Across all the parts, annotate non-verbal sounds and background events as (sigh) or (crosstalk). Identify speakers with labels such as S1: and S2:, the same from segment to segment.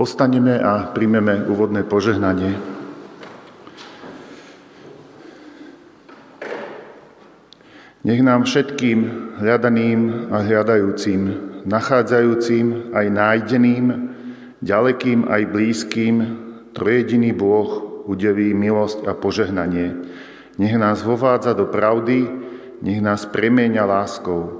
S1: Postaneme a príjmeme úvodné požehnanie. Nech nám všetkým hľadaným a hľadajúcim, nachádzajúcim aj nájdeným, ďalekým aj blízkym, trojediný Boh udeví milosť a požehnanie. Nech nás vovádza do pravdy, nech nás premieňa láskou,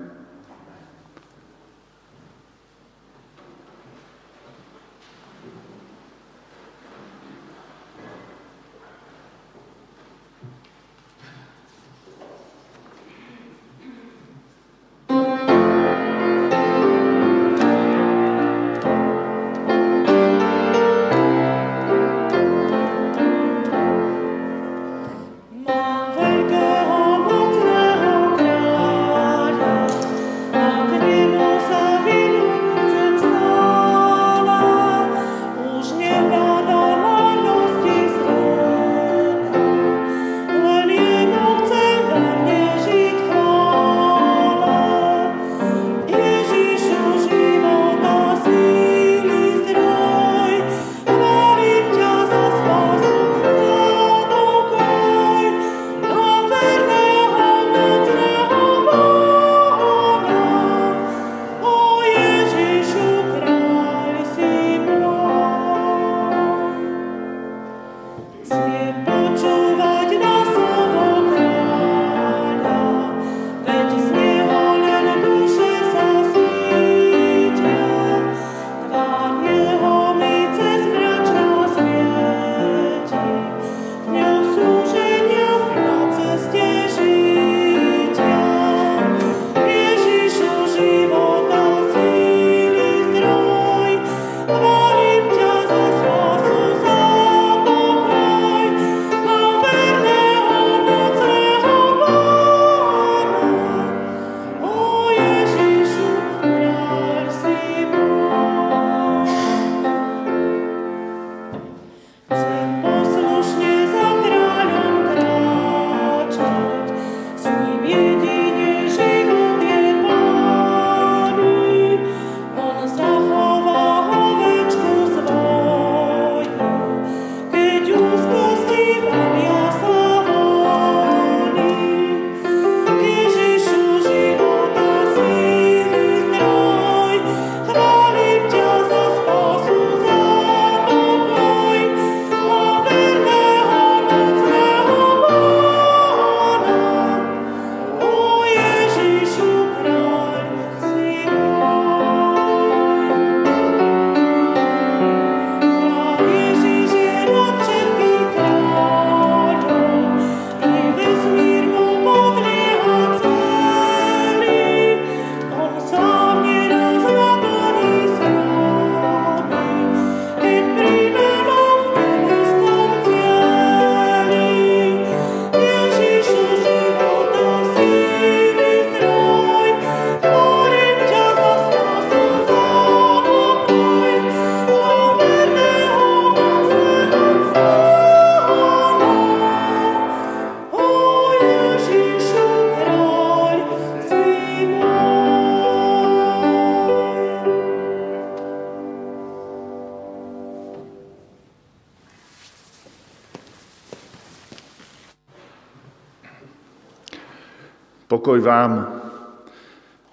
S1: Pokoj vám.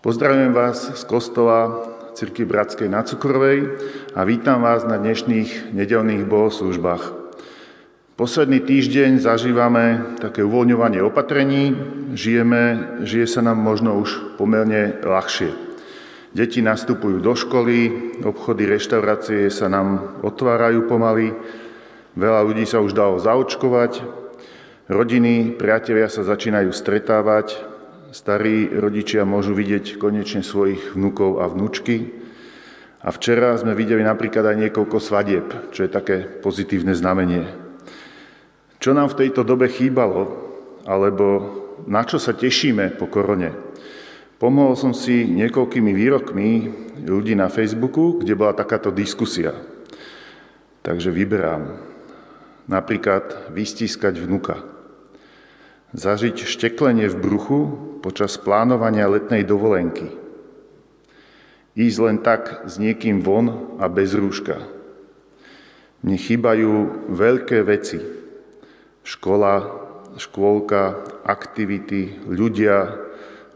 S1: Pozdravujem vás z kostola Cirky Bratskej na Cukrovej a vítam vás na dnešných nedelných bohoslužbách. Posledný týždeň zažívame také uvoľňovanie opatrení, žijeme, žije sa nám možno už pomerne ľahšie. Deti nastupujú do školy, obchody, reštaurácie sa nám otvárajú pomaly, veľa ľudí sa už dalo zaočkovať, rodiny, priatelia sa začínajú stretávať, starí rodičia môžu vidieť konečne svojich vnúkov a vnúčky. A včera sme videli napríklad aj niekoľko svadieb, čo je také pozitívne znamenie. Čo nám v tejto dobe chýbalo, alebo na čo sa tešíme po korone? Pomohol som si niekoľkými výrokmi ľudí na Facebooku, kde bola takáto diskusia. Takže vyberám. Napríklad vystískať vnuka. Zažiť šteklenie v bruchu
S2: počas plánovania letnej dovolenky. Ísť len tak s niekým von a bez rúška. Mne chýbajú veľké veci. Škola, škôlka, aktivity, ľudia,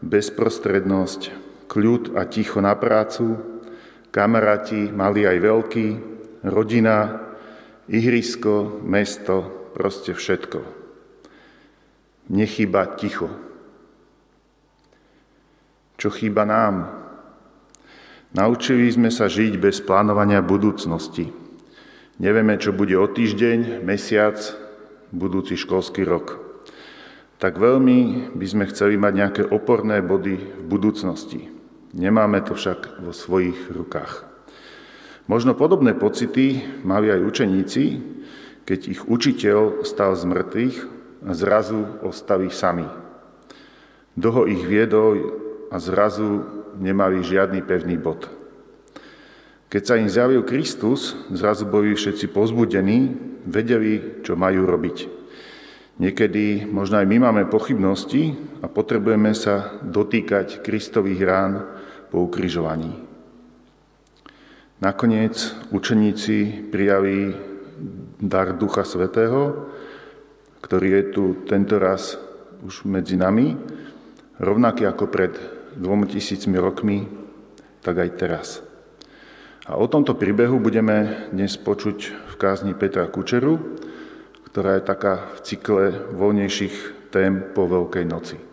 S2: bezprostrednosť, kľud a ticho na prácu, kamaráti, malí aj veľkí, rodina, ihrisko, mesto, proste všetko. Nechýba ticho. Čo chýba nám? Naučili sme sa žiť bez plánovania budúcnosti. Nevieme, čo bude o týždeň, mesiac, budúci školský rok. Tak veľmi by sme chceli mať nejaké oporné body v budúcnosti. Nemáme to však vo svojich rukách. Možno podobné pocity mali aj učeníci, keď ich učiteľ stal z mŕtvych a zrazu ostali sami. Doho ich viedol a zrazu nemali žiadny pevný bod. Keď sa im zjavil Kristus, zrazu boli všetci pozbudení, vedeli, čo majú robiť. Niekedy možno aj my máme pochybnosti a potrebujeme sa dotýkať Kristových rán po ukrižovaní. Nakoniec učeníci prijali dar Ducha Svetého, ktorý je tu tento raz už medzi nami, rovnaký ako pred dvomi tisícmi rokmi, tak aj teraz. A o tomto príbehu budeme dnes počuť v kázni Petra Kučeru, ktorá je taká v cykle voľnejších tém po Veľkej noci.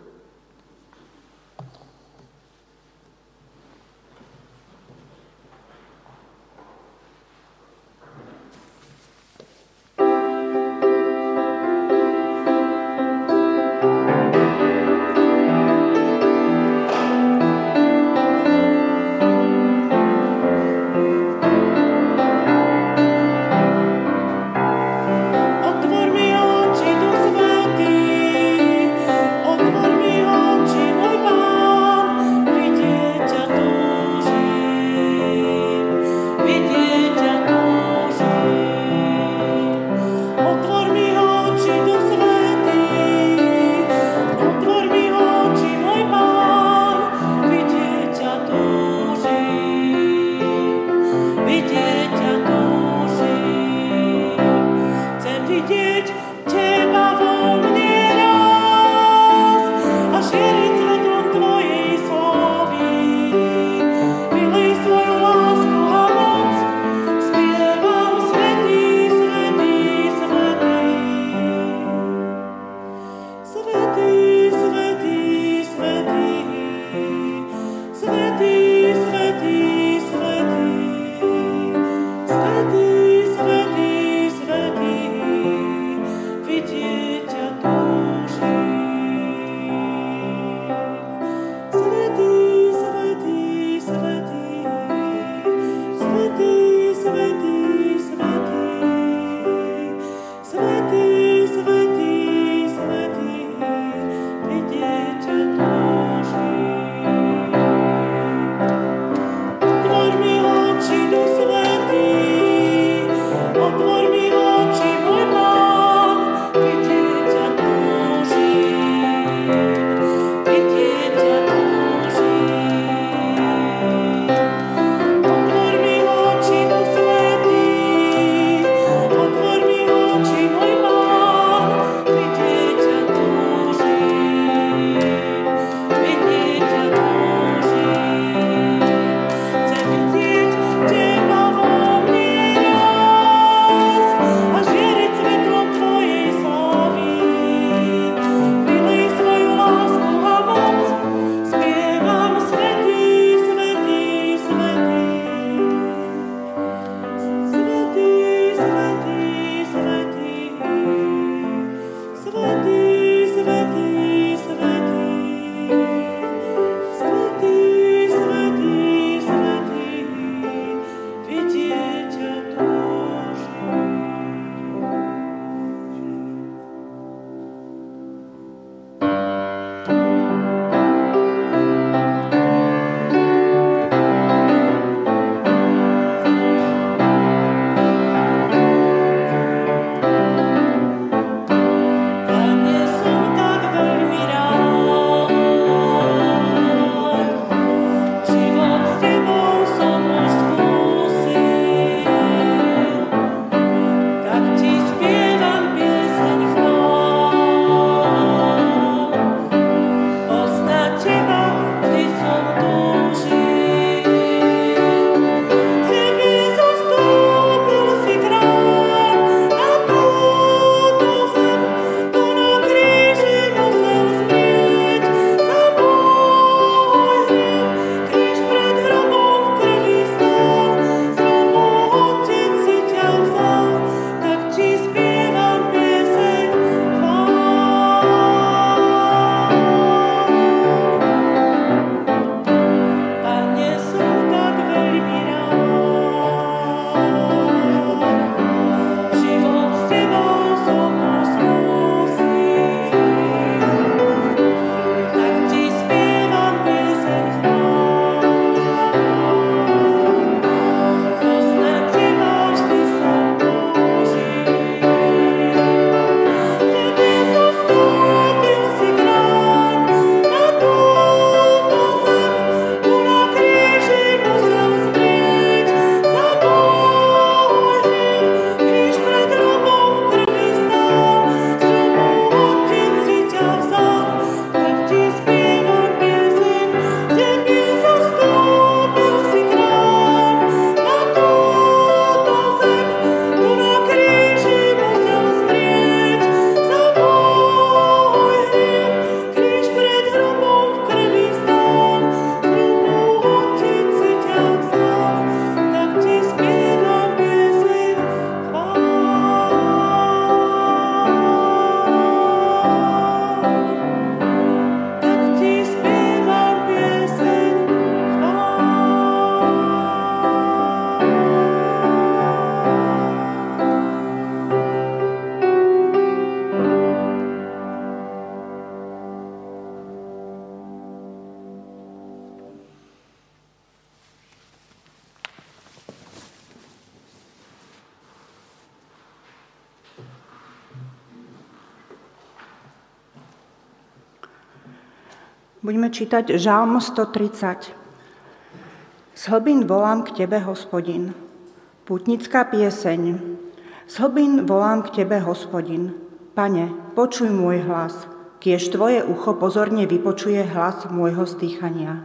S3: Čítať Žálm 130. Z hlbín volám k Tebe, hospodin. Putnická pieseň. Z hlbín volám k Tebe, hospodin. Pane, počuj môj hlas, kiež Tvoje ucho pozorne vypočuje hlas môjho stýchania.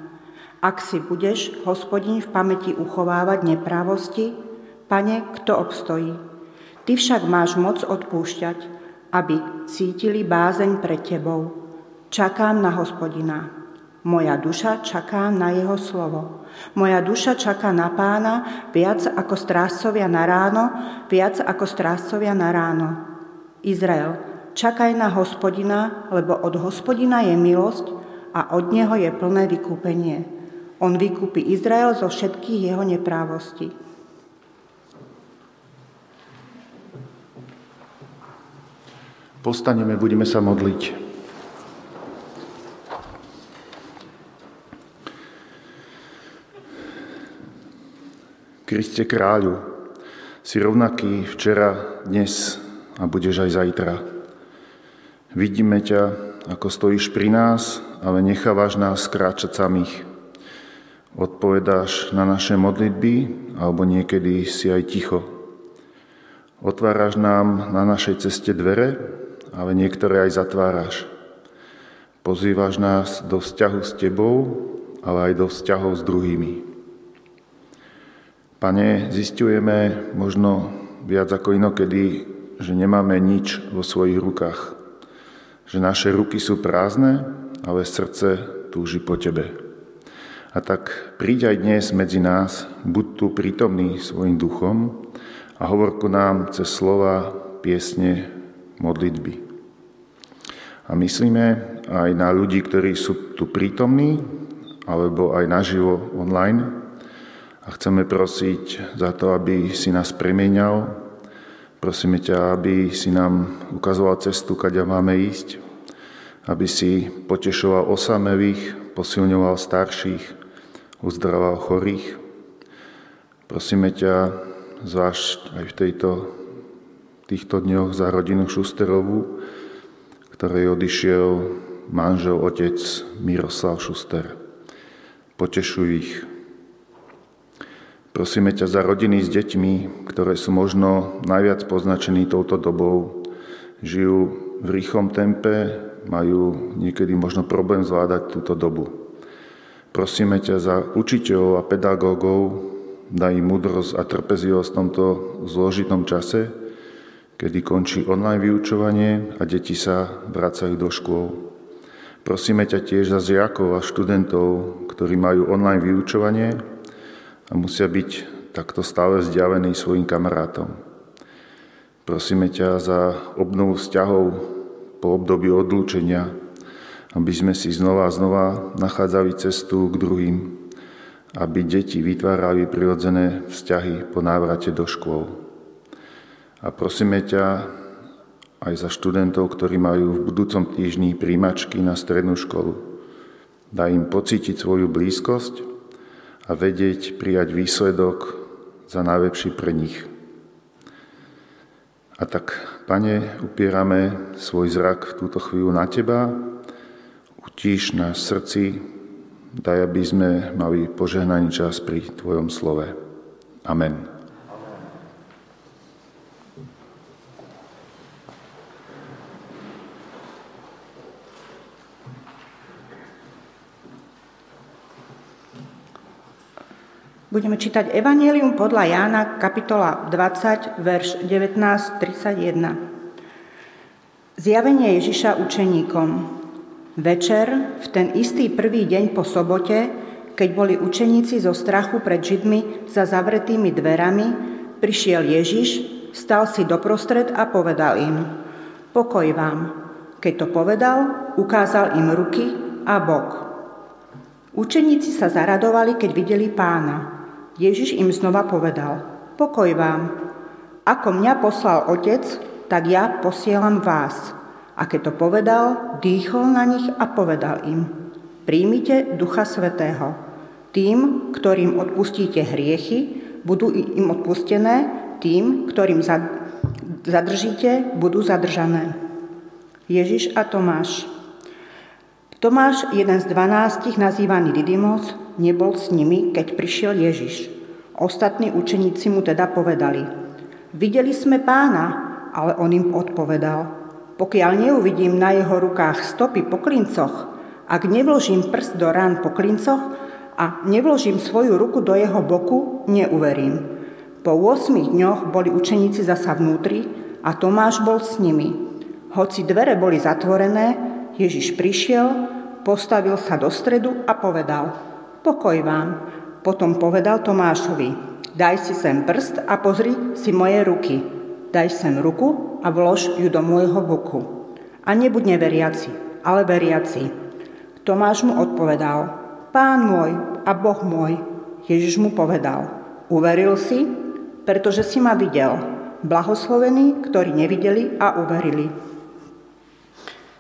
S3: Ak si budeš, hospodin, v pamäti uchovávať neprávosti, Pane, kto obstojí? Ty však máš moc odpúšťať, aby cítili bázeň pred Tebou. Čakám na hospodina. Moja duša čaká na jeho slovo. Moja duša čaká na pána viac ako strážcovia na ráno, viac ako strážcovia na ráno. Izrael, čakaj na hospodina, lebo od hospodina je milosť a od neho je plné vykúpenie. On vykúpi Izrael zo všetkých jeho neprávostí.
S2: Postaneme, budeme sa modliť. Kriste kráľu, si rovnaký včera, dnes a budeš aj zajtra. Vidíme ťa, ako stojíš pri nás, ale nechávaš nás kráčať samých. Odpovedáš na naše modlitby, alebo niekedy si aj ticho. Otváraš nám na našej ceste dvere, ale niektoré aj zatváraš. Pozývaš nás do vzťahu s Tebou, ale aj do vzťahov s druhými. Pane, zistujeme možno viac ako inokedy, že nemáme nič vo svojich rukách. Že naše ruky sú prázdne, ale srdce túži po Tebe. A tak príď aj dnes medzi nás, buď tu prítomný svojim duchom a hovor ku nám cez slova, piesne, modlitby. A myslíme aj na ľudí, ktorí sú tu prítomní, alebo aj naživo online, a chceme prosiť za to, aby si nás premieňal. Prosíme ťa, aby si nám ukazoval cestu, kaďa máme ísť. Aby si potešoval osamelých, posilňoval starších, uzdravoval chorých. Prosíme ťa, zvlášť aj v tejto, týchto dňoch za rodinu Šusterovú, ktorej odišiel manžel, otec Miroslav Šuster. Potešuj ich, Prosíme ťa za rodiny s deťmi, ktoré sú možno najviac poznačení touto dobou. Žijú v rýchlom tempe, majú niekedy možno problém zvládať túto dobu. Prosíme ťa za učiteľov a pedagógov, daj im múdrosť a trpezlivosť v tomto zložitom čase, kedy končí online vyučovanie a deti sa vracajú do škôl. Prosíme ťa tiež za žiakov a študentov, ktorí majú online vyučovanie a musia byť takto stále vzdialení svojim kamarátom. Prosíme ťa za obnovu vzťahov po období odlúčenia, aby sme si znova a znova nachádzali cestu k druhým, aby deti vytvárali prirodzené vzťahy po návrate do škôl. A prosíme ťa aj za študentov, ktorí majú v budúcom týždni príjmačky na strednú školu. Daj im pocítiť svoju blízkosť a vedieť prijať výsledok za najlepší pre nich. A tak, Pane, upierame svoj zrak v túto chvíľu na Teba, utíš na srdci, daj, aby sme mali požehnaný čas pri Tvojom slove. Amen.
S3: Budeme čítať Evangelium podľa Jána, kapitola 20, verš 19-31. Zjavenie Ježiša učeníkom. Večer, v ten istý prvý deň po sobote, keď boli učeníci zo strachu pred Židmi za zavretými dverami, prišiel Ježiš, stal si doprostred a povedal im, pokoj vám. Keď to povedal, ukázal im ruky a bok. Učeníci sa zaradovali, keď videli pána. Ježiš im znova povedal, pokoj vám, ako mňa poslal Otec, tak ja posielam vás. A keď to povedal, dýchol na nich a povedal im, príjmite Ducha Svetého. Tým, ktorým odpustíte hriechy, budú im odpustené, tým, ktorým zadržíte, budú zadržané. Ježiš a Tomáš. Tomáš, jeden z dvanástich, nazývaný Didymos, nebol s nimi, keď prišiel Ježiš. Ostatní učeníci mu teda povedali, videli sme pána, ale on im odpovedal, pokiaľ neuvidím na jeho rukách stopy po klincoch, ak nevložím prst do rán po klincoch a nevložím svoju ruku do jeho boku, neuverím. Po 8 dňoch boli učeníci zasa vnútri a Tomáš bol s nimi. Hoci dvere boli zatvorené, Ježiš prišiel, postavil sa do stredu a povedal, pokoj vám. Potom povedal Tomášovi, daj si sem prst a pozri si moje ruky. Daj sem ruku a vlož ju do môjho boku. A nebuď neveriaci, ale veriaci. Tomáš mu odpovedal, pán môj a boh môj. Ježiš mu povedal, uveril si, pretože si ma videl. Blahoslovení, ktorí nevideli a uverili.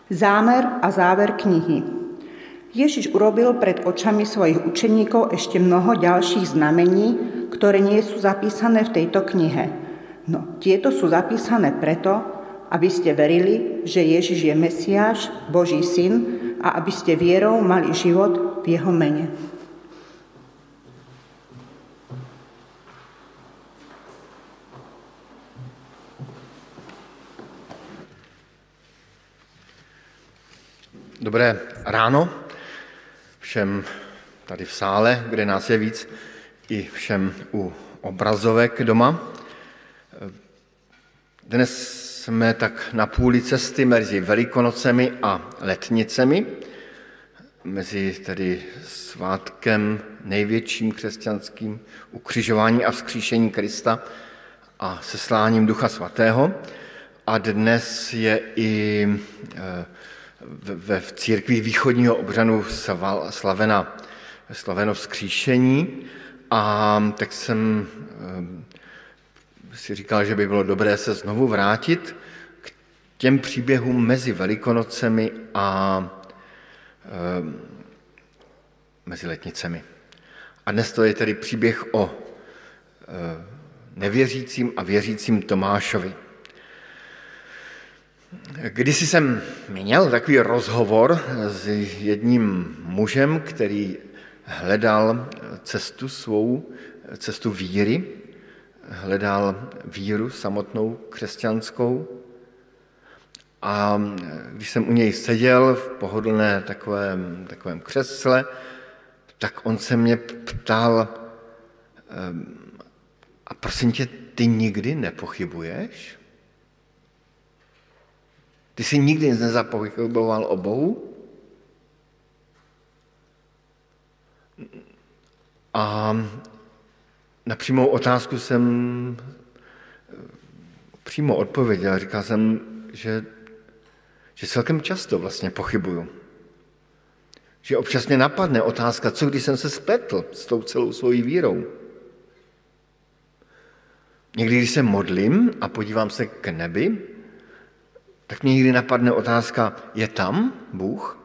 S3: Zámer a záver knihy. Ježiš urobil pred očami svojich učeníkov ešte mnoho ďalších znamení, ktoré nie sú zapísané v tejto knihe. No, tieto sú zapísané preto, aby ste verili, že Ježiš je Mesiáš, Boží syn a aby ste vierou mali život v jeho mene.
S4: Dobré ráno všem tady v sále, kde nás je víc, i všem u obrazovek doma. Dnes jsme tak na půli cesty mezi Velikonocemi a Letnicemi, mezi tedy svátkem největším křesťanským ukřižování a vzkříšení Krista a sesláním Ducha Svatého. A dnes je i eh, ve církvi východního obřadu slavena, slaveno vzkříšení a tak jsem eh, si říkal, že by bylo dobré se znovu vrátit k těm příběhům mezi Velikonocemi a e, mezi letnicemi. A dnes to je tedy příběh o e, nevěřícím a věřícím Tomášovi. Když jsem měl takový rozhovor s jedním mužem, který hledal cestu svou, cestu víry, hledal víru samotnou křesťanskou. A když jsem u něj seděl v pohodlné takovém, takovém křesle, tak on se mě ptal, ehm, a prosím tě, ty nikdy nepochybuješ? Ty jsi nikdy nezapochyboval o Bohu? A na přímou otázku jsem přímo odpověděl. Říkal jsem, že, že celkem často vlastně pochybuju. Že občas mě napadne otázka, co když jsem se spletl s tou celou svojí vírou. Někdy, když se modlím a podívám se k nebi, tak mě někdy napadne otázka, je tam Bůh?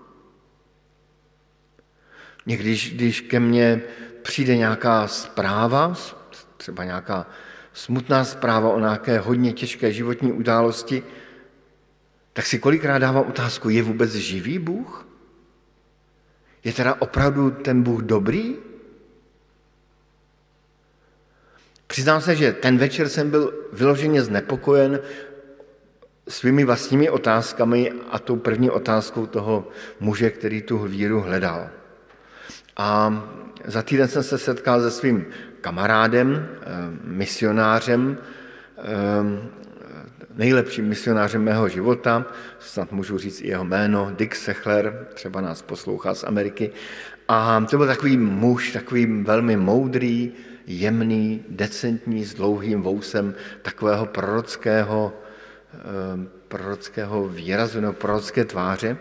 S4: Někdy, když ke mně přijde nějaká zpráva, třeba nějaká smutná zpráva o nějaké hodně těžké životní události, tak si kolikrát dávám otázku, je vůbec živý Bůh? Je teda opravdu ten Bůh dobrý? Přiznám se, že ten večer jsem byl vyloženě znepokojen svými vlastními otázkami a tou první otázkou toho muže, který tu víru hledal. A za týden jsem se setkal se svým kamarádem, eh, misionářem, eh, nejlepším misionářem mého života, snad můžu říct i jeho jméno, Dick Sechler, třeba nás poslouchá z Ameriky. A to byl takový muž, takový velmi moudrý, jemný, decentní, s dlouhým vousem, takového prorockého prorockého výrazu nebo prorocké tváře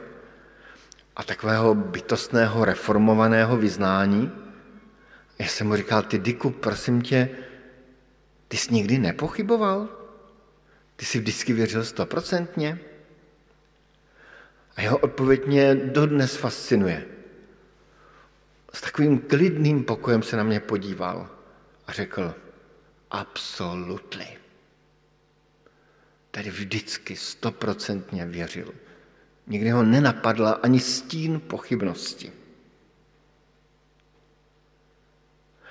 S4: a takového bytostného reformovaného vyznání. Já jsem mu říkal, ty Diku, prosím tě, ty jsi nikdy nepochyboval? Ty jsi vždycky věřil stoprocentně? A jeho odpověď mě dodnes fascinuje. S takovým klidným pokojem se na mě podíval a řekl, absolutely tedy vždycky stoprocentně věřil, Nikdy ho nenapadla ani stín pochybnosti.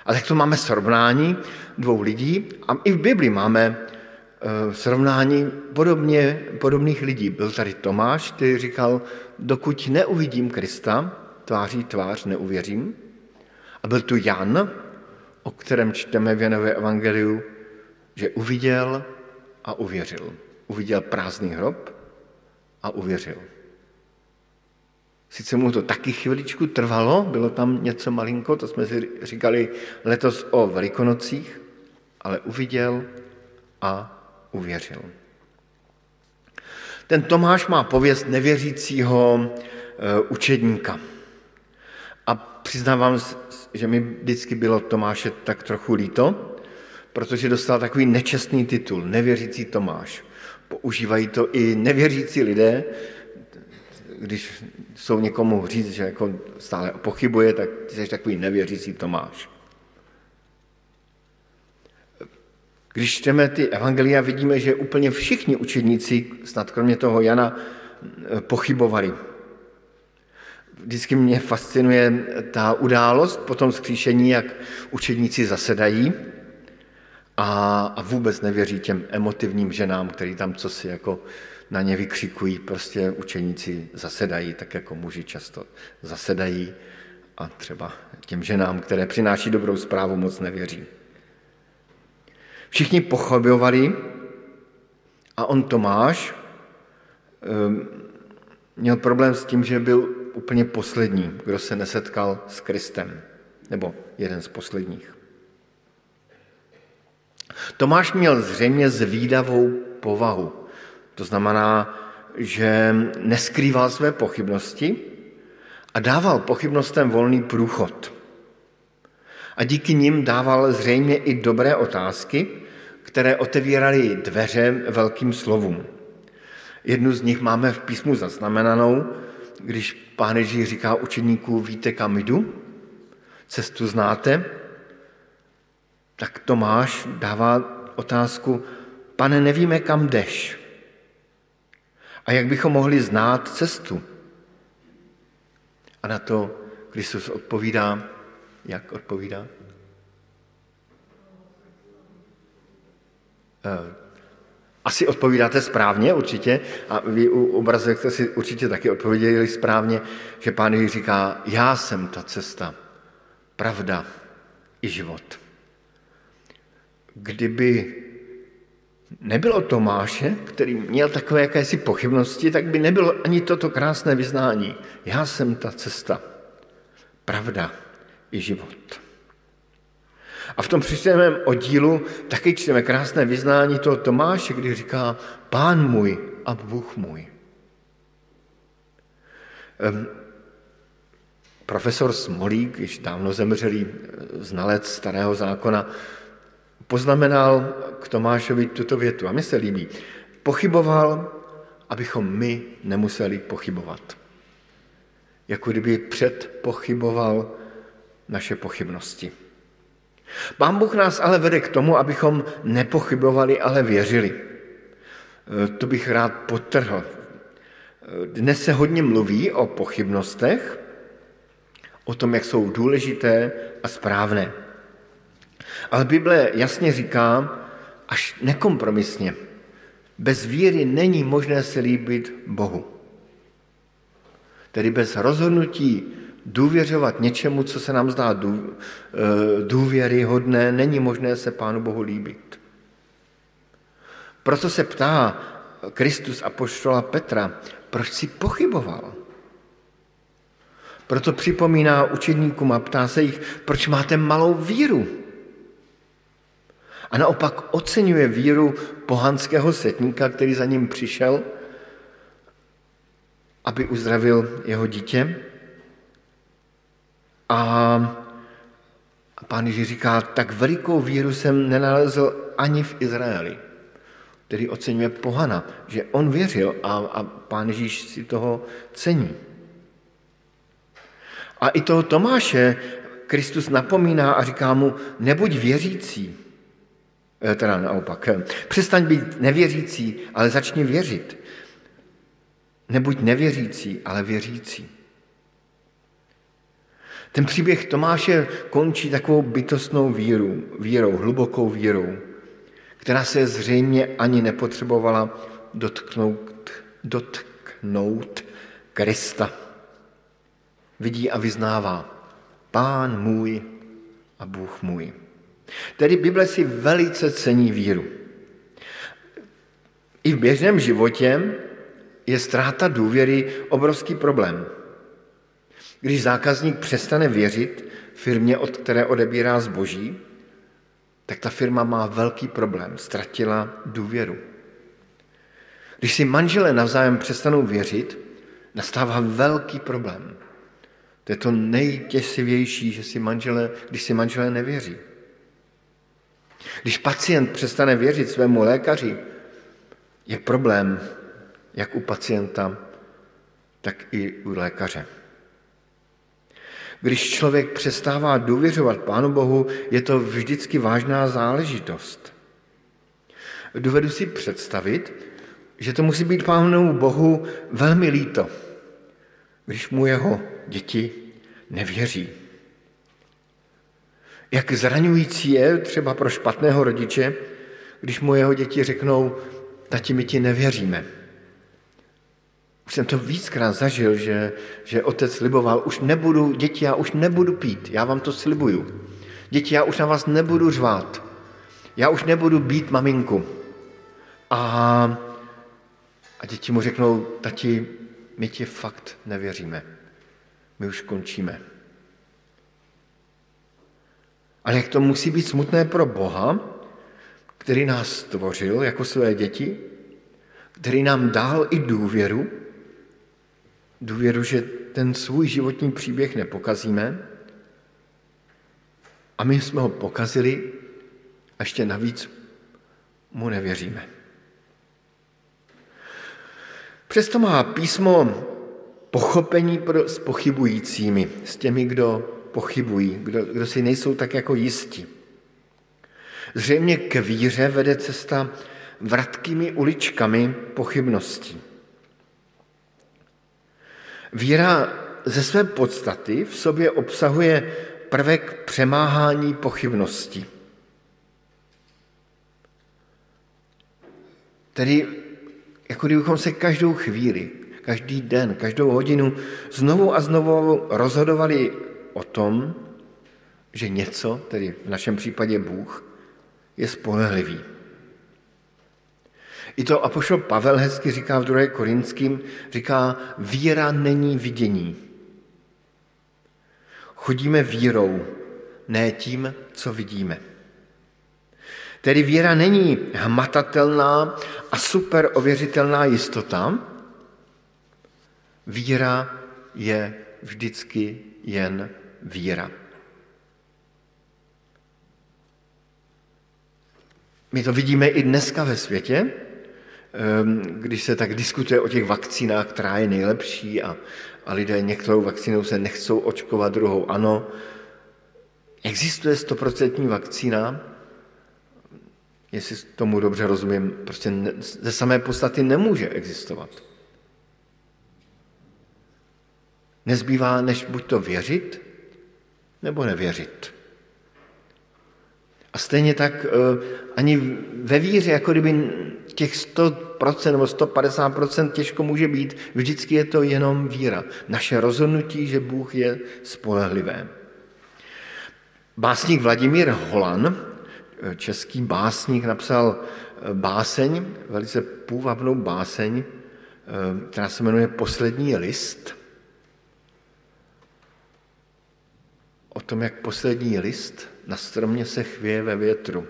S4: A tak to máme srovnání dvou lidí a i v Bibli máme eh, srovnání podobně, podobných lidí. Byl tady Tomáš, který říkal, dokud neuvidím Krista, tváří tvář neuvěřím. A byl tu Jan, o kterém čteme v Janové evangeliu, že uviděl a uvěřil. Uviděl prázdný hrob a uvěřil. Sice mu to taky chviličku trvalo, bylo tam něco malinko, to jsme si říkali letos o Velikonocích, ale uviděl a uvěřil. Ten Tomáš má pověst nevěřícího eh, učedníka. A přiznávám, že mi vždycky bylo Tomáše tak trochu líto, protože dostal takový nečestný titul, nevěřící Tomáš. Používají to i nevěřící lidé, když jsou někomu říct, že jako stále pochybuje, tak ty jsi takový nevěřící Tomáš. Když čteme ty evangelia, vidíme, že úplně všichni učedníci, snad kromě toho Jana, pochybovali. Vždycky mě fascinuje ta událost po tom skříšení, jak učedníci zasedají a, a vůbec nevěří těm emotivním ženám, který tam co si jako na ně vykřikují, prostě učeníci zasedají, tak jako muži často zasedají a třeba těm ženám, které přináší dobrou zprávu, moc nevěří. Všichni pochybovali a on Tomáš um, měl problém s tím, že byl úplně poslední, kdo se nesetkal s Kristem, nebo jeden z posledních. Tomáš měl zřejmě zvídavou povahu. To znamená, že neskrýval své pochybnosti a dával pochybnostem volný průchod. A díky nim dával zřejmě i dobré otázky, které otevíraly dveře velkým slovům. Jednu z nich máme v písmu zaznamenanou, když pán Ježíš říká učeníků, víte, kam jdu? Cestu znáte? Tak Tomáš dává otázku, pane, nevíme, kam jdeš. A jak bychom mohli znát cestu? A na to Kristus odpovídá, jak odpovídá? Eh, asi odpovídáte správně určitě a vy u obrazek jste si určitě taky odpověděli správně, že pán Ježíš říká, já jsem ta cesta, pravda i život. Kdyby nebylo Tomáše, který měl takové jakési pochybnosti, tak by nebylo ani toto krásné vyznání. Já jsem ta cesta, pravda i život. A v tom příštím oddílu taky čteme krásné vyznání toho Tomáše, kdy říká Pán můj a Bůh můj. Um, profesor Smolík, již dávno zemřelý eh, znalec starého zákona, poznamenal k Tomášovi tuto větu a mi se líbí. Pochyboval, abychom my nemuseli pochybovat. Jako kdyby předpochyboval naše pochybnosti. Pán Bůh nás ale vede k tomu, abychom nepochybovali, ale věřili. E, to bych rád potrhl. E, dnes se hodně mluví o pochybnostech, o tom, jak jsou důležité a správné. Ale Bible jasně říká, až nekompromisně, bez víry není možné se líbit Bohu. Tedy bez rozhodnutí důvěřovat něčemu, co se nám zdá eh, důvěryhodné, není možné se Pánu Bohu líbit. Proto se ptá Kristus a poštola Petra, proč si pochyboval? Proto připomíná učedníkům a ptá se jich, proč máte malou víru? A naopak oceňuje víru pohanského setníka, který za ním přišel, aby uzdravil jeho dítě. A pán Ježíš říká, tak velikou víru jsem nenalezl ani v Izraeli, který oceňuje pohana, že on věřil a, a pán Ježíš si toho cení. A i toho Tomáše Kristus napomíná a říká mu, nebuď věřící, teda naopak, přestaň být nevěřící, ale začni věřit. Nebuď nevěřící, ale věřící. Ten příběh Tomáše končí takovou bytostnou vírou, vírou, hlubokou vírou, která se zřejmě ani nepotřebovala dotknout, dotknout Krista. Vidí a vyznává, pán můj a Bůh můj. Tedy Bible si velice cení víru. I v běžném životě je ztráta důvěry obrovský problém. Když zákazník přestane věřit firmě, od které odebírá zboží, tak ta firma má velký problém, ztratila důvěru. Když si manželé navzájem přestanou věřit, nastává velký problém. To je to nejtěsivější, že si manželé, když si manželé nevěří. Když pacient přestane věřit svému lékaři, je problém jak u pacienta, tak i u lékaře. Když člověk přestává důvěřovat Pánu Bohu, je to vždycky vážná záležitost. Dovedu si představit, že to musí být Pánu Bohu velmi líto, když mu jeho děti nevěří. Jak zraňující je třeba pro špatného rodiče, když mu jeho děti řeknou, tati, my ti nevěříme. Už jsem to víckrát zažil, že, že otec sliboval, už nebudu, děti, já už nebudu pít, já vám to slibuju. Děti, já už na vás nebudu řvát, já už nebudu být maminku. A, a děti mu řeknou, tati, my ti fakt nevěříme, my už končíme. Ale jak to musí být smutné pro Boha, který nás stvořil jako své děti, který nám dal i důvěru, důvěru, že ten svůj životní příběh nepokazíme, a my jsme ho pokazili a ještě navíc mu nevěříme. Přesto má písmo pochopení pro, s pochybujícími, s těmi, kdo pochybují, kdo, kdo si nejsou tak jako jistí. Zřejmě k víře vede cesta vratkými uličkami pochybností. Víra ze své podstaty v sobě obsahuje prvek přemáhání pochybností. Tedy jako kdybychom se každou chvíli, každý den, každou hodinu znovu a znovu rozhodovali o tom, že něco, tedy v našem případě Bůh, je spolehlivý. I to apoštol Pavel hezky říká v 2. Korinským, říká, víra není vidění. Chodíme vírou, ne tím, co vidíme. Tedy víra není hmatatelná a super ověřitelná jistota. Víra je vždycky jen víra. My to vidíme i dneska ve světě, ehm, když se tak diskutuje o těch vakcínách, která je nejlepší a, a lidé některou vakcínou se nechcou očkovat, druhou ano. Existuje stoprocentní vakcína, jestli tomu dobře rozumím, prostě ze samé podstaty nemůže existovat. Nezbývá, než buď to věřit, nebo nevěřit. A stejně tak eh, ani ve víře, jako kdyby těch 100% nebo 150% těžko může být, vždycky je to jenom víra. Naše rozhodnutí, že Bůh je spolehlivé. Básník Vladimír Holan, eh, český básník, napsal eh, báseň, velice půvabnou báseň, která se jmenuje Poslední list – o tom, jak poslední list na stromě se chvěje ve větru.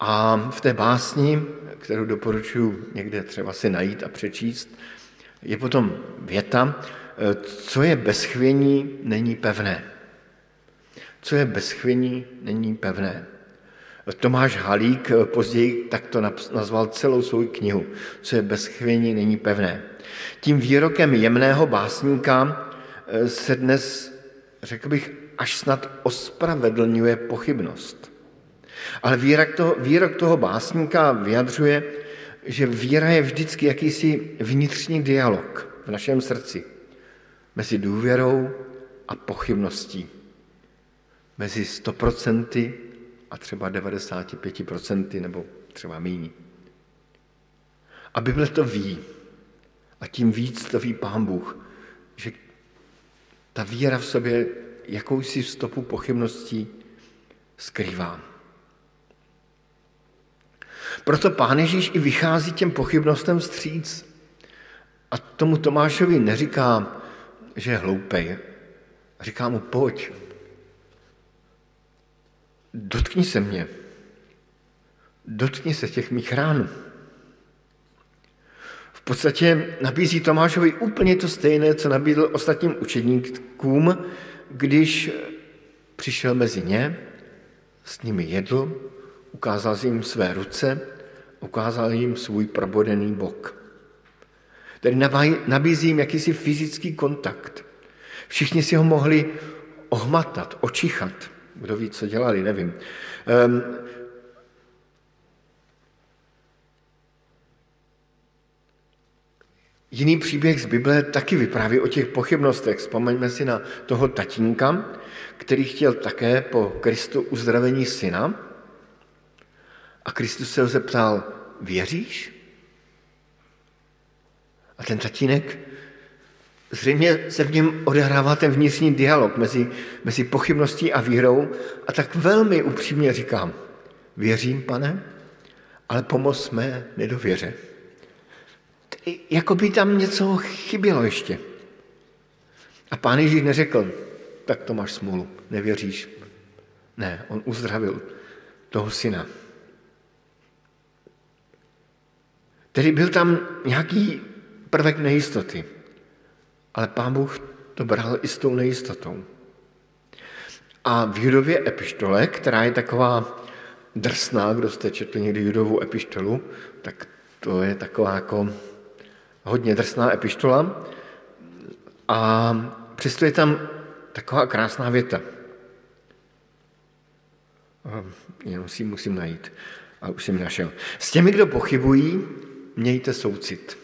S4: A v té básni, kterou doporučuji někde třeba si najít a přečíst, je potom věta, co je bez chvění, není pevné. Co je bez chvění, není pevné. Tomáš Halík později takto nazval celou svou knihu. Co je bez chvění, není pevné. Tím výrokem jemného básníka Eh, se dnes, řekl bych, až snad ospravedlňuje pochybnost. Ale výrok toho, výrok toho básníka vyjadřuje, že víra je vždycky jakýsi vnitřní dialog v našem srdci mezi důvěrou a pochybností. Mezi 100% a třeba 95% nebo třeba míní. A Bible to ví. A tím víc to ví Pán Bůh, že ta víra v sobě jakousi stopu pochybností skrývá. Proto Pán Ježíš i vychází těm pochybnostem vstříc. A tomu Tomášovi neříká, že je hloupej. Říká mu, pojď, dotkni se mě, dotkni se těch mých rán. Podstatě nabízí Tomášovi úplně to stejné, co nabídl ostatním učedníkům, když přišel mezi ně, s nimi jedl, ukázal jim své ruce, ukázal jim svůj probodený bok. Tedy nabízí jim jakýsi fyzický kontakt. Všichni si ho mohli ohmatat, očichat. Kdo ví, co dělali, nevím. Jiný příběh z Bible taky vypráví o těch pochybnostech. Vzpomeňme si na toho tatínka, který chtěl také po Kristu uzdravení syna. A Kristus se ho zeptal, věříš? A ten tatínek, zřejmě se v něm odehrává ten vnitřní dialog mezi, mezi pochybností a vírou a tak velmi upřímně říkám, věřím, pane, ale pomoz mé nedověře. Jako by tam něco chybělo ještě. A pán Ježíš neřekl, tak to máš smůlu, nevěříš. Ne, on uzdravil toho syna. Tedy byl tam nějaký prvek nejistoty. Ale pán Bůh to bral i s tou nejistotou. A v Judově epištole, která je taková drsná, kdo jste četli někdy Judovou epištolu, tak to je taková jako hodně drsná epištola. A přesto je tam taková krásná věta. Jenom si musím najít. A už jsem našel. S těmi, kdo pochybují, mějte soucit.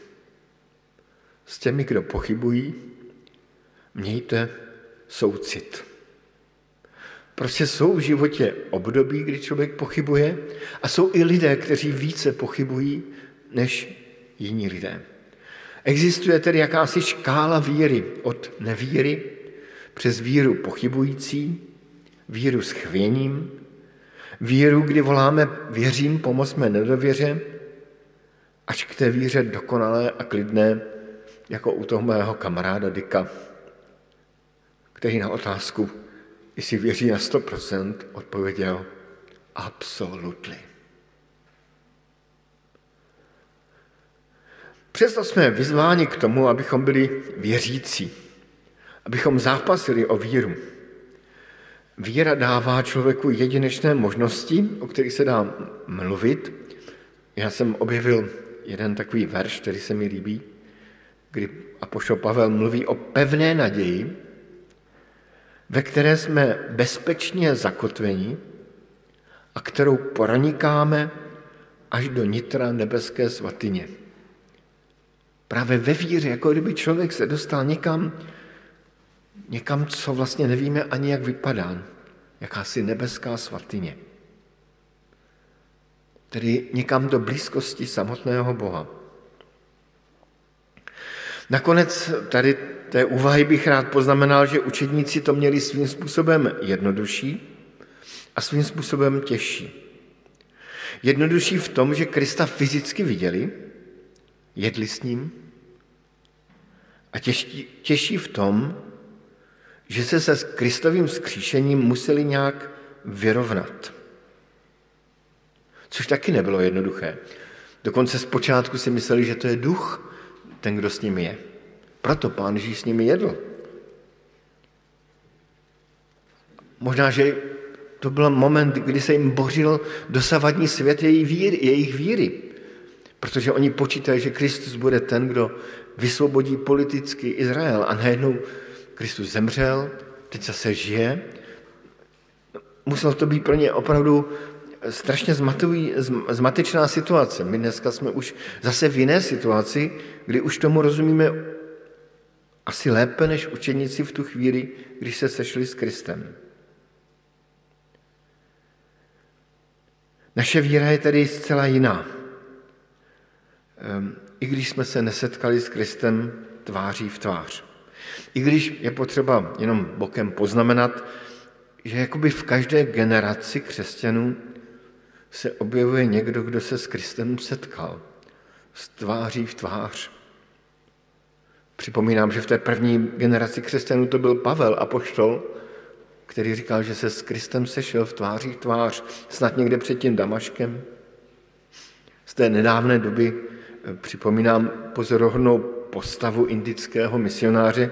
S4: S těmi, kdo pochybují, mějte soucit. Prostě jsou v životě období, kdy člověk pochybuje a jsou i lidé, kteří více pochybují než jiní lidé. Existuje tedy jakási škála víry od nevíry přes víru pochybující, víru s chvěním, víru, kdy voláme věřím, pomozme nedověře, až k té víře dokonalé a klidné, jako u toho mého kamaráda Dika, který na otázku, jestli věří na 100%, odpověděl absolutely. Přesto jsme vyzváni k tomu, abychom byli věřící, abychom zápasili o víru. Víra dává člověku jedinečné možnosti, o kterých se dá mluvit. Já jsem objevil jeden takový verš, který se mi líbí, kdy Apoštol Pavel mluví o pevné naději, ve které jsme bezpečně zakotveni a kterou pronikáme až do nitra nebeské svatyně. Právě ve víře, jako kdyby člověk se dostal někam, někam, co vlastně nevíme ani, jak vypadá. Jakási nebeská svatyně. Tedy někam do blízkosti samotného Boha. Nakonec tady té úvahy bych rád poznamenal, že učedníci to měli svým způsobem jednodušší a svým způsobem těžší. Jednodušší v tom, že Krista fyzicky viděli, jedli s ním, a těžší, těžší v tom, že se se Kristovým skříšením museli nějak vyrovnat. Což taky nebylo jednoduché. Dokonce zpočátku si mysleli, že to je duch, ten, kdo s nimi je. Proto pán Ježíš s nimi jedl. Možná, že to byl moment, kdy se jim bořil dosavadní svět jejich víry, jejich víry. Protože oni počítají, že Kristus bude ten, kdo vysvobodí politicky Izrael. A najednou Kristus zemřel, teď zase žije. Musel to být pro ně opravdu strašně zmatují, zmatečná situace. My dneska jsme už zase v jiné situaci, kdy už tomu rozumíme asi lépe než učeníci v tu chvíli, když se sešli s Kristem. Naše víra je tedy zcela jiná. I když jsme se nesetkali s Kristem tváří v tvář. I když je potřeba jenom bokem poznamenat, že jakoby v každé generaci křesťanů se objevuje někdo, kdo se s Kristem setkal. S tváří v tvář. Připomínám, že v té první generaci křesťanů to byl Pavel, apoštol, který říkal, že se s Kristem sešel v tváří v tvář, snad někde před tím Damaškem. Z té nedávné doby připomínám pozorovnou postavu indického misionáře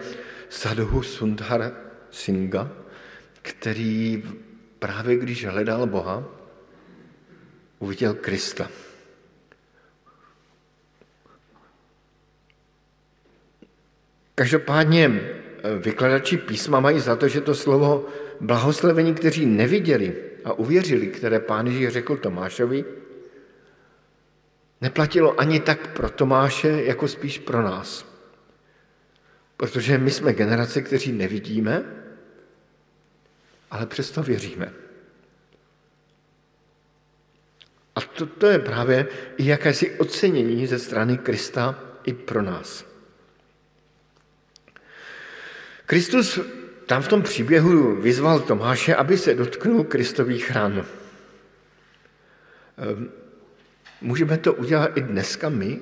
S4: Sadhu Sundhar Singha, který právě když hledal Boha, uviděl Krista. Každopádně eh, vykladači písma mají za to, že to slovo blahoslavení, kteří neviděli a uvěřili, které pán Ježíš řekl Tomášovi, neplatilo ani tak pro Tomáše, jako spíš pro nás. Protože my jsme generace, kteří nevidíme, ale přesto věříme. A to, to je právě i jakési ocenění ze strany Krista i pro nás. Kristus tam v tom příběhu vyzval Tomáše, aby se dotknul Kristových ran. Můžeme to udělat i dneska my,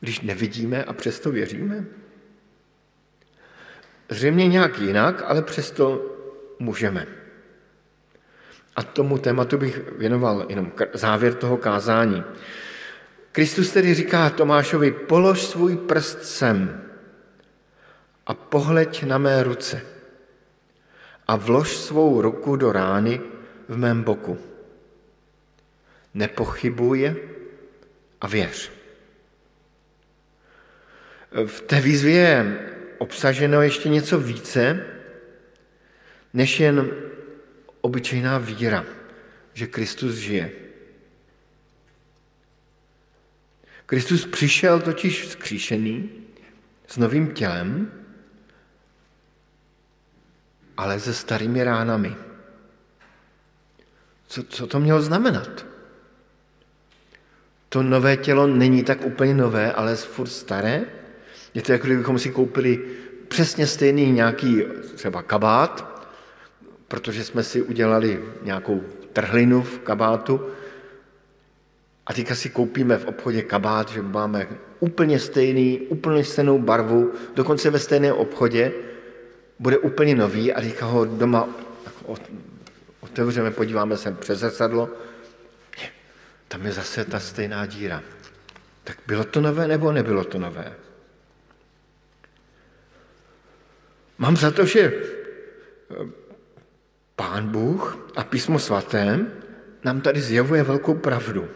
S4: když nevidíme a přesto věříme? Zřejmě nějak jinak, ale přesto můžeme. A tomu tématu bych věnoval jenom závěr toho kázání. Kristus tedy říká Tomášovi, polož svůj prst sem a pohleď na mé ruce a vlož svou ruku do rány v mém boku. Nepochybuj a věř. V té výzvě je obsaženo ještě něco více, než jen obyčejná víra, že Kristus žije. Kristus přišel totiž vzkříšený s novým tělem, ale se starými ránami. Co, co to mělo znamenat? To nové tělo není tak úplně nové, ale furt staré. Je to jako kdybychom si koupili přesně stejný nějaký třeba kabát, protože jsme si udělali nějakou trhlinu v kabátu. A teďka si koupíme v obchodě kabát, že máme úplně stejný, úplně stejnou barvu, dokonce ve stejném obchodě, bude úplně nový a teďka ho doma otevřeme, podíváme se přes zrcadlo, tam je zase ta stejná díra. Tak bylo to nové nebo nebylo to nové? Mám za to, že Pán Bůh a písmo svaté nám tady zjavuje velkou pravdu.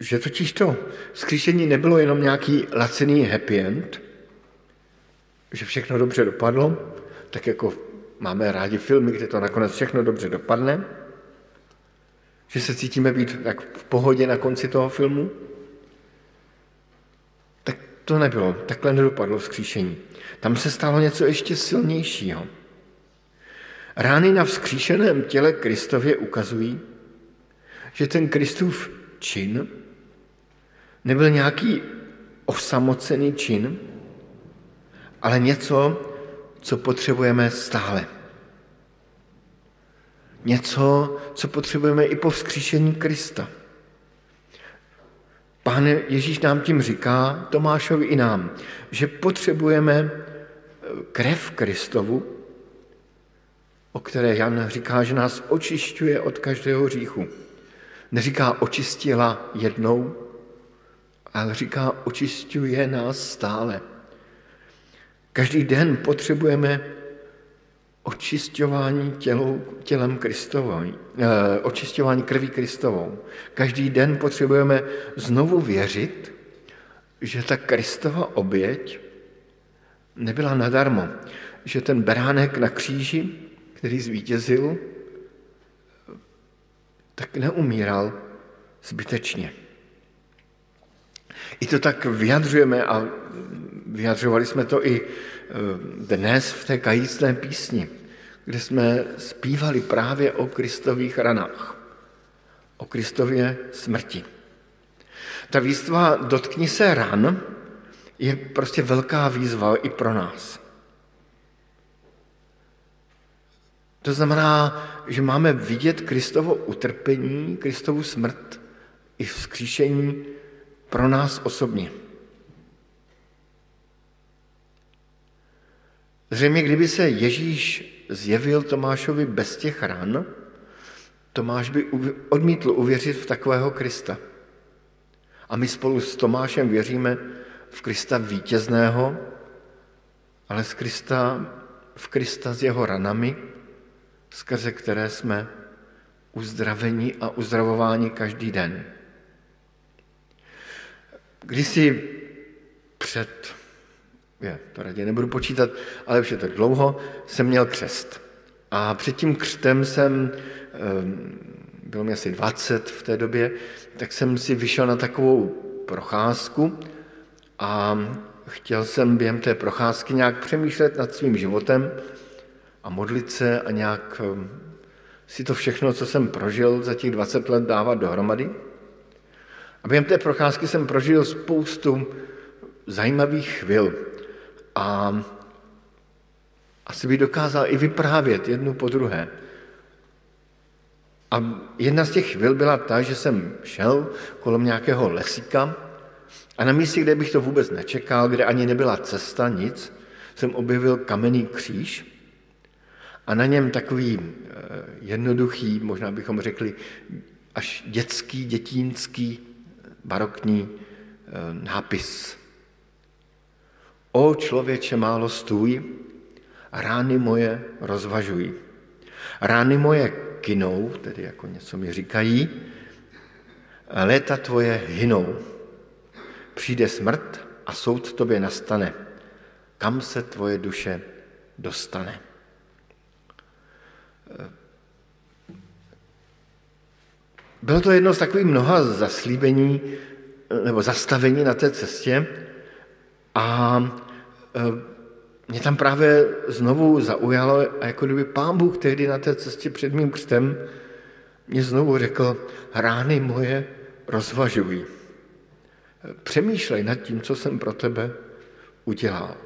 S4: Že totiž to skříšení nebylo jenom nějaký lacený happy end, že všechno dobře dopadlo, tak jako máme rádi filmy, kde to nakonec všechno dobře dopadne, že se cítíme být tak v pohodě na konci toho filmu, tak to nebylo, takhle nedopadlo vzkříšení. Tam se stalo něco ještě silnějšího. Rány na vzkříšeném těle Kristově ukazují, že ten Kristův čin nebyl nějaký osamocený čin, ale něco, co potřebujeme stále. Něco, co potřebujeme i po vzkříšení Krista. Pán Ježíš nám tím říká, Tomášovi i nám, že potřebujeme krev Kristovu, o které Jan říká, že nás očišťuje od každého hříchu. Neříká očistila jednou, ale říká očišťuje nás stále. Každý den potřebujeme očišťování tělou, tělem Kristovou, eh, očišťování krví Kristovou. Každý den potřebujeme znovu věřit, že ta Kristova oběť nebyla nadarmo, že ten beránek na kříži který zvítězil, tak neumíral zbytečně. I to tak vyjadřujeme a vyjadřovali jsme to i dnes v té kajícné písni, kde jsme zpívali právě o Kristových ranách, o Kristově smrti. Ta výzva dotkni se ran je prostě velká výzva i pro nás. To znamená, že máme vidět Kristovo utrpení, Kristovu smrt i vzkříšení pro nás osobně. Zřejmě, kdyby se Ježíš zjevil Tomášovi bez těch ran, Tomáš by odmítl uvěřit v takového Krista. A my spolu s Tomášem věříme v Krista vítězného, ale z Krista, v Krista s jeho ranami, skrze které jsme uzdraveni a uzdravováni každý den. Když si před, je, to raději nebudu počítat, ale už je to dlouho, jsem měl křest. A před tím křtem jsem, ehm, bylo mi asi 20 v té době, tak jsem si vyšel na takovou procházku a chtěl jsem během té procházky nějak přemýšlet nad svým životem a modlit se a nějak ehm, si to všechno, co jsem prožil za těch 20 let, dávat dohromady. A během té procházky jsem prožil spoustu zajímavých chvil. A asi by dokázal i vyprávět jednu po druhé. A jedna z těch chvil byla ta, že jsem šel kolem nějakého lesíka a na místě, kde bych to vůbec nečekal, kde ani nebyla cesta, nic, jsem objevil kamenný kříž a na něm takový eh, jednoduchý, možná bychom řekli až dětský, dětínský, barokní eh, nápis. O člověče málo stůj, rány moje rozvažují. Rány moje kinou, tedy jako něco mi říkají, léta tvoje hynou. Přijde smrt a soud tobě nastane. Kam se tvoje duše dostane? Bylo to jedno z takových mnoha zaslíbení nebo zastavení na té cestě a e, mě tam právě znovu zaujalo, a jako kdyby pán Bůh tehdy na té cestě před mým křtem mě znovu řekl, rány moje rozvažují. Přemýšlej nad tím, co jsem pro tebe udělal.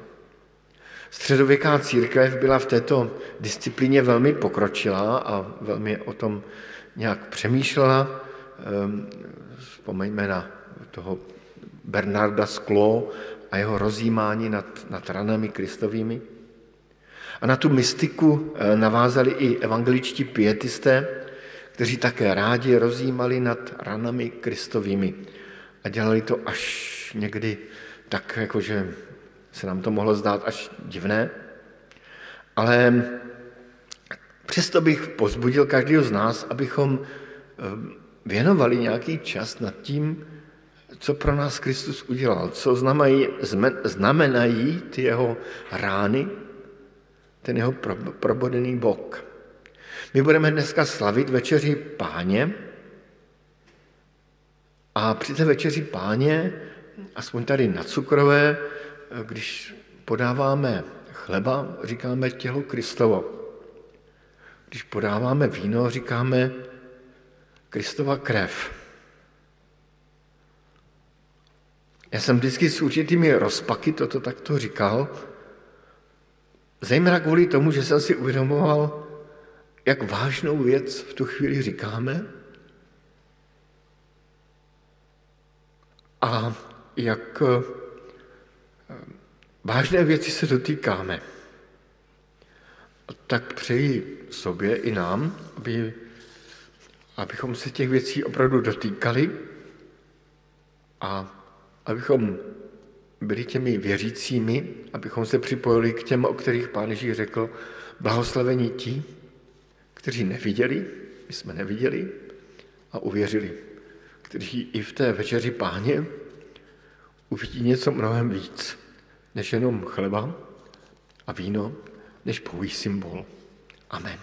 S4: Středověká církev byla v této disciplíně velmi pokročilá a velmi o tom nějak přemýšlela. Ehm, vzpomeňme na toho Bernarda Sklo a jeho rozjímání nad, nad ranami kristovými. A na tu mystiku eh, navázali i evangeličtí pietisté, kteří také rádi rozjímali nad ranami kristovými. A dělali to až někdy tak, jakože se nám to mohlo zdát až divné. Ale přesto bych pozbudil každého z nás, abychom eh, věnovali nějaký čas nad tím, co pro nás Kristus udělal, co znamenají, znamenají ty jeho rány, ten jeho probodený bok. My budeme dneska slavit večeři páně a při té večeři páně, aspoň tady na cukrové, když podáváme chleba, říkáme tělo Kristovo. Když podáváme víno, říkáme Kristova krev. Já jsem vždycky s určitými rozpaky toto takto říkal, zejména kvůli tomu, že jsem si uvědomoval, jak vážnou věc v tu chvíli říkáme a jak eh, vážné věci se dotýkáme. Tak přeji sobě i nám, aby, abychom se těch věcí opravdu dotýkali a abychom byli těmi věřícími, abychom se připojili k těm, o kterých Pán Ježíš řekl, blahoslavení ti, kteří neviděli, my jsme neviděli a uvěřili, kteří i v té večeři páně uvidí něco mnohem víc, než jenom chleba a víno, než pouhý symbol. Amen.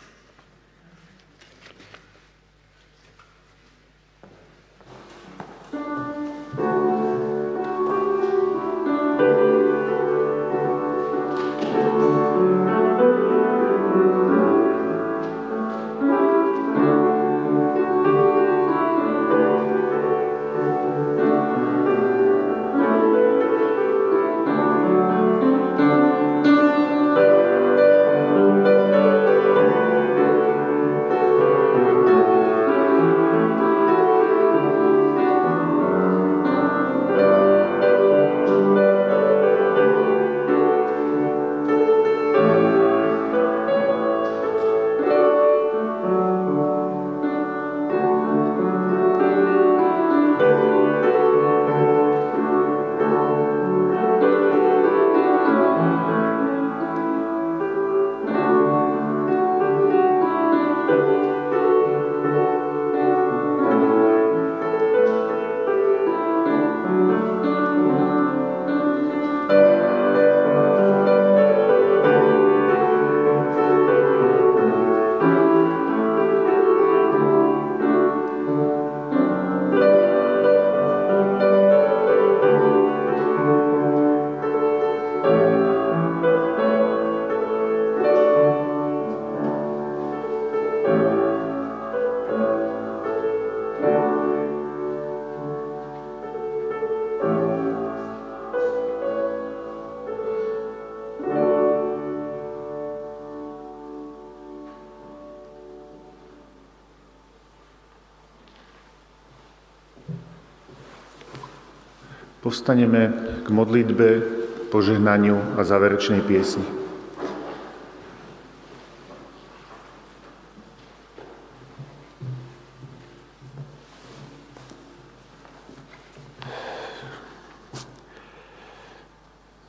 S2: Povstaneme k modlitbe, požehnaniu a záverečnej piesni.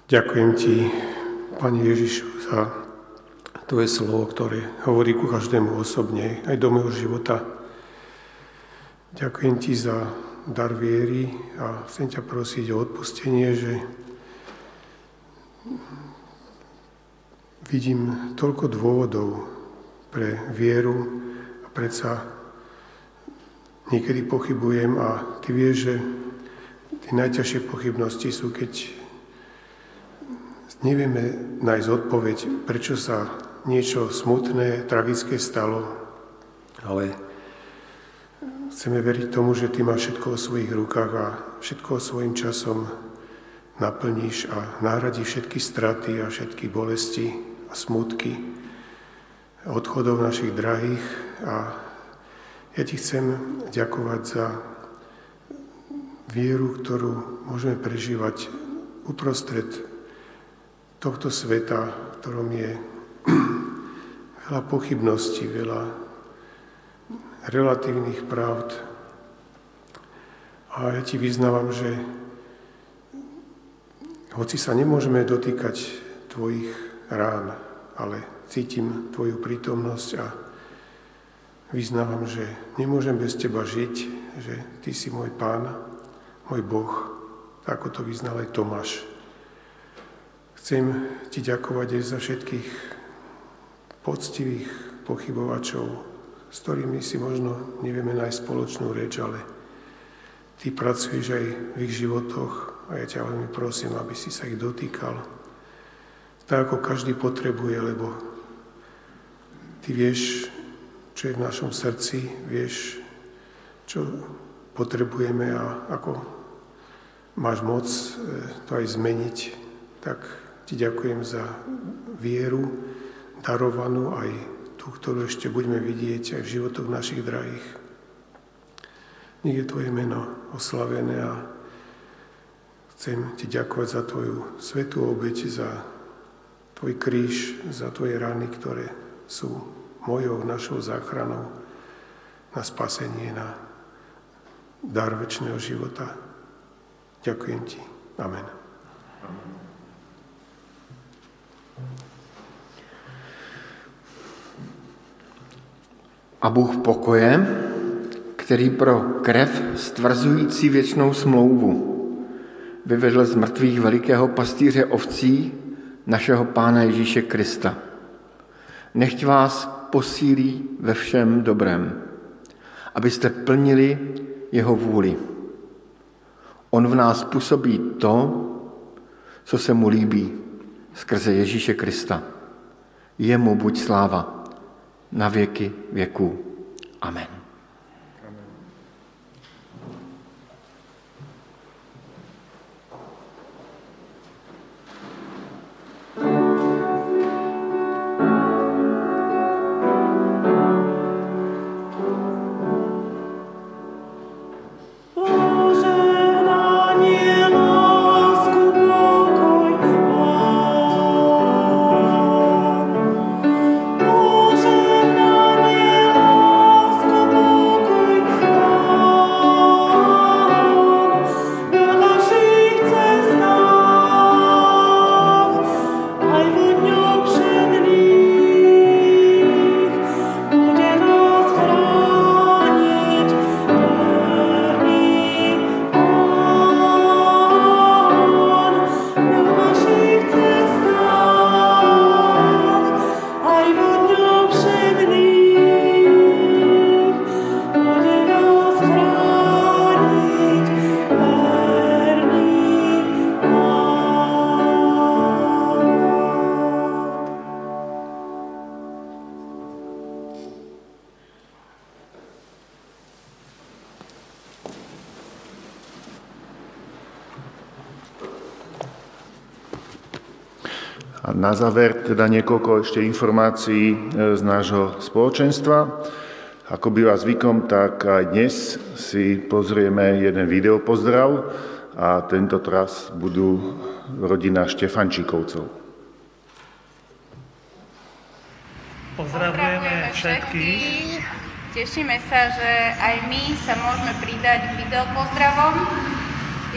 S5: Ďakujem ti, Pane Ježišu, za Tvoje slovo, ktoré hovorí ku každému osobne, aj do môjho života. Ďakujem ti za dar viery a chcem ťa prosiť o odpustenie, že vidím toľko dôvodov pre vieru a predsa niekedy pochybujem a ty vieš, že tie najťažšie pochybnosti sú, keď nevieme nájsť odpoveď, prečo sa niečo smutné, tragické stalo, ale Chceme veriť tomu, že Ty máš všetko o svojich rukách a všetko svojim časom naplníš a nahradíš všetky straty a všetky bolesti a smutky odchodov našich drahých. A ja Ti chcem ďakovať za vieru, ktorú môžeme prežívať uprostred tohto sveta, v ktorom je (clears throat) veľa pochybností, veľa relatívnych pravd. A ja ti vyznávam, že hoci sa nemôžeme dotýkať tvojich rán, ale cítim tvoju prítomnosť a vyznávam, že nemôžem bez teba žiť, že ty si môj pán, môj Boh, ako to vyznal aj Tomáš. Chcem ti ďakovať aj za všetkých poctivých pochybovačov, s ktorými si možno nevieme nájsť spoločnú reč, ale ty pracuješ aj v ich životoch a ja ťa veľmi prosím, aby si sa ich dotýkal. Tak ako každý potrebuje, lebo ty vieš, čo je v našom srdci, vieš, čo potrebujeme a ako máš moc e, to aj zmeniť, tak ti ďakujem za vieru darovanú aj tú, ktorú ešte budeme vidieť aj v životoch našich drahých. Nech je Tvoje meno oslavené a chcem Ti ďakovať za Tvoju svetú obeť, za Tvoj kríž, za Tvoje rany, ktoré sú mojou, našou záchranou na spasenie, na dar väčšného života. Ďakujem Ti. Amen. Amen.
S4: A Bůh pokoje, který pro krev stvrzující věčnou smlouvu vyvedl z mrtvých velikého pastýře ovcí našeho Pána Ježíše Krista. Nechť vás posílí ve všem dobrém, abyste plnili jeho vůli. On v nás působí to,
S1: co se mu líbí skrze Ježíše Krista. Jemu buď sláva na věky věků. Amen.
S2: Záver teda niekoľko ešte informácií e, z nášho spoločenstva. Ako býva zvykom, tak aj dnes si pozrieme jeden videopozdrav a tento raz budú rodina Štefančíkovcov.
S6: Pozdravujeme všetkých. Tešíme sa, že aj my sa môžeme pridať k videopozdravom.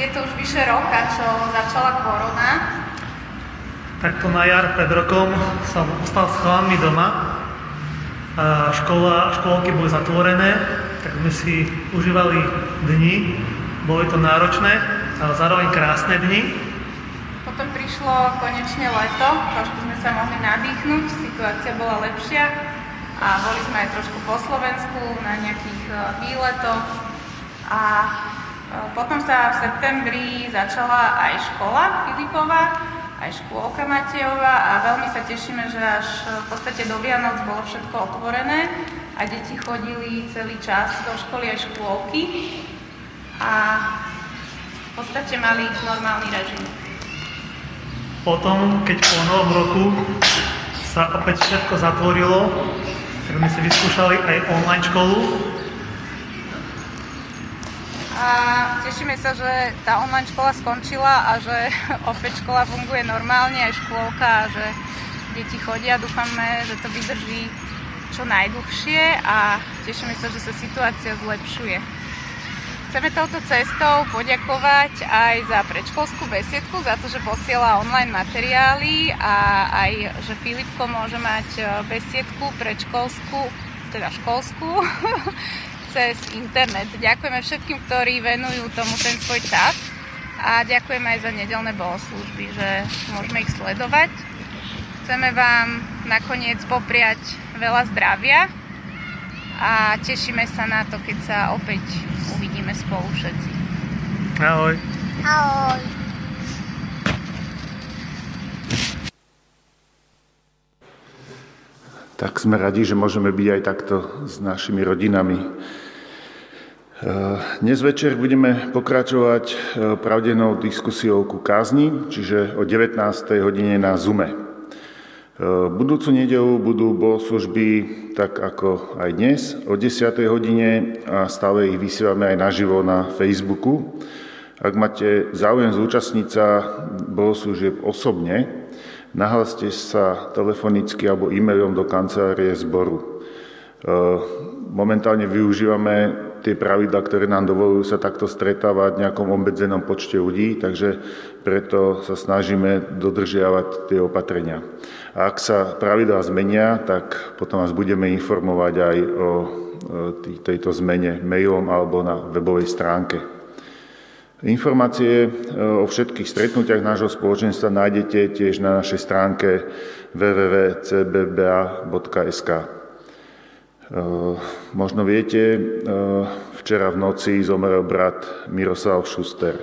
S6: Je to už vyše roka, čo začala korona,
S7: Takto na jar pred rokom som ostal s chalami doma. A škola, školky boli zatvorené, tak sme si užívali dni. Boli to náročné, ale zároveň krásne dni.
S6: Potom prišlo konečne leto, trošku sme sa mohli nadýchnuť, situácia bola lepšia a boli sme aj trošku po Slovensku na nejakých e, výletoch a e, potom sa v septembri začala aj škola Filipova, aj škôlka Matejová a veľmi sa tešíme, že až v podstate do Vianoc bolo všetko otvorené a deti chodili celý čas do školy aj škôlky a v podstate mali normálny režim.
S7: Potom, keď po novom roku sa opäť všetko zatvorilo, tak sme si vyskúšali aj online školu,
S6: a tešíme sa, že tá online škola skončila a že (laughs) opäť škola funguje normálne, aj škôlka a že deti chodia. Dúfame, že to vydrží čo najdlhšie a tešíme sa, že sa situácia zlepšuje. Chceme touto cestou poďakovať aj za predškolskú besiedku, za to, že posiela online materiály a aj, že Filipko môže mať e, besiedku predškolskú, teda školskú, (laughs) cez internet. Ďakujeme všetkým, ktorí venujú tomu ten svoj čas a ďakujeme aj za nedelné bohoslužby, že môžeme ich sledovať. Chceme vám nakoniec popriať veľa zdravia a tešíme sa na to, keď sa opäť uvidíme spolu všetci.
S7: Ahoj.
S6: Ahoj.
S2: Tak sme radi, že môžeme byť aj takto s našimi rodinami. Dnes večer budeme pokračovať e, pravdenou diskusiou ku kázni, čiže o 19. hodine na Zume. E, budúcu nedelu budú bohoslužby tak ako aj dnes o 10. hodine a stále ich vysielame aj naživo na Facebooku. Ak máte záujem zúčastniť sa bohoslužieb osobne, nahlaste sa telefonicky alebo e-mailom do kancelárie zboru. E, momentálne využívame tie pravidla, ktoré nám dovolujú sa takto stretávať v nejakom obmedzenom počte ľudí, takže preto sa snažíme dodržiavať tie opatrenia. A ak sa pravidlá zmenia, tak potom vás budeme informovať aj o tejto zmene mailom alebo na webovej stránke. Informácie e, o všetkých stretnutiach nášho spoločenstva nájdete tiež na našej stránke www.cbba.sk. Eh, možno viete, eh, včera v noci zomrel brat Miroslav Šuster.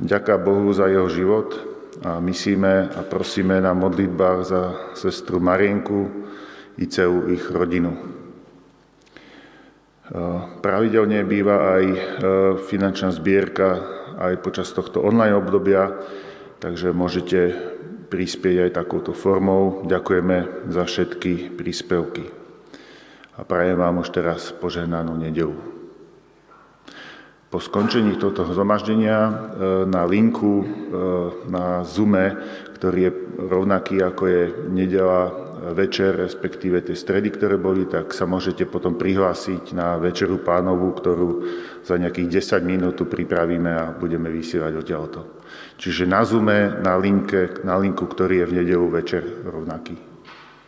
S2: Ďaká Bohu za jeho život a myslíme a prosíme na modlitbách za sestru Marienku i celú ich rodinu. Pravidelne býva aj finančná zbierka aj počas tohto online obdobia, takže môžete prispieť aj takouto formou. Ďakujeme za všetky príspevky. A prajem vám už teraz požehnanú nedelu. Po skončení tohto zhromaždenia e, na linku na Zoome, ktorý je rovnaký ako je nedela večer, respektíve tie stredy, ktoré boli, tak sa môžete potom prihlásiť na večeru pánovu, ktorú za nejakých 10 minút pripravíme a budeme vysielať odtiaľto. Čiže na Zoome, na, linke, na linku, ktorý je v nedelu večer rovnaký.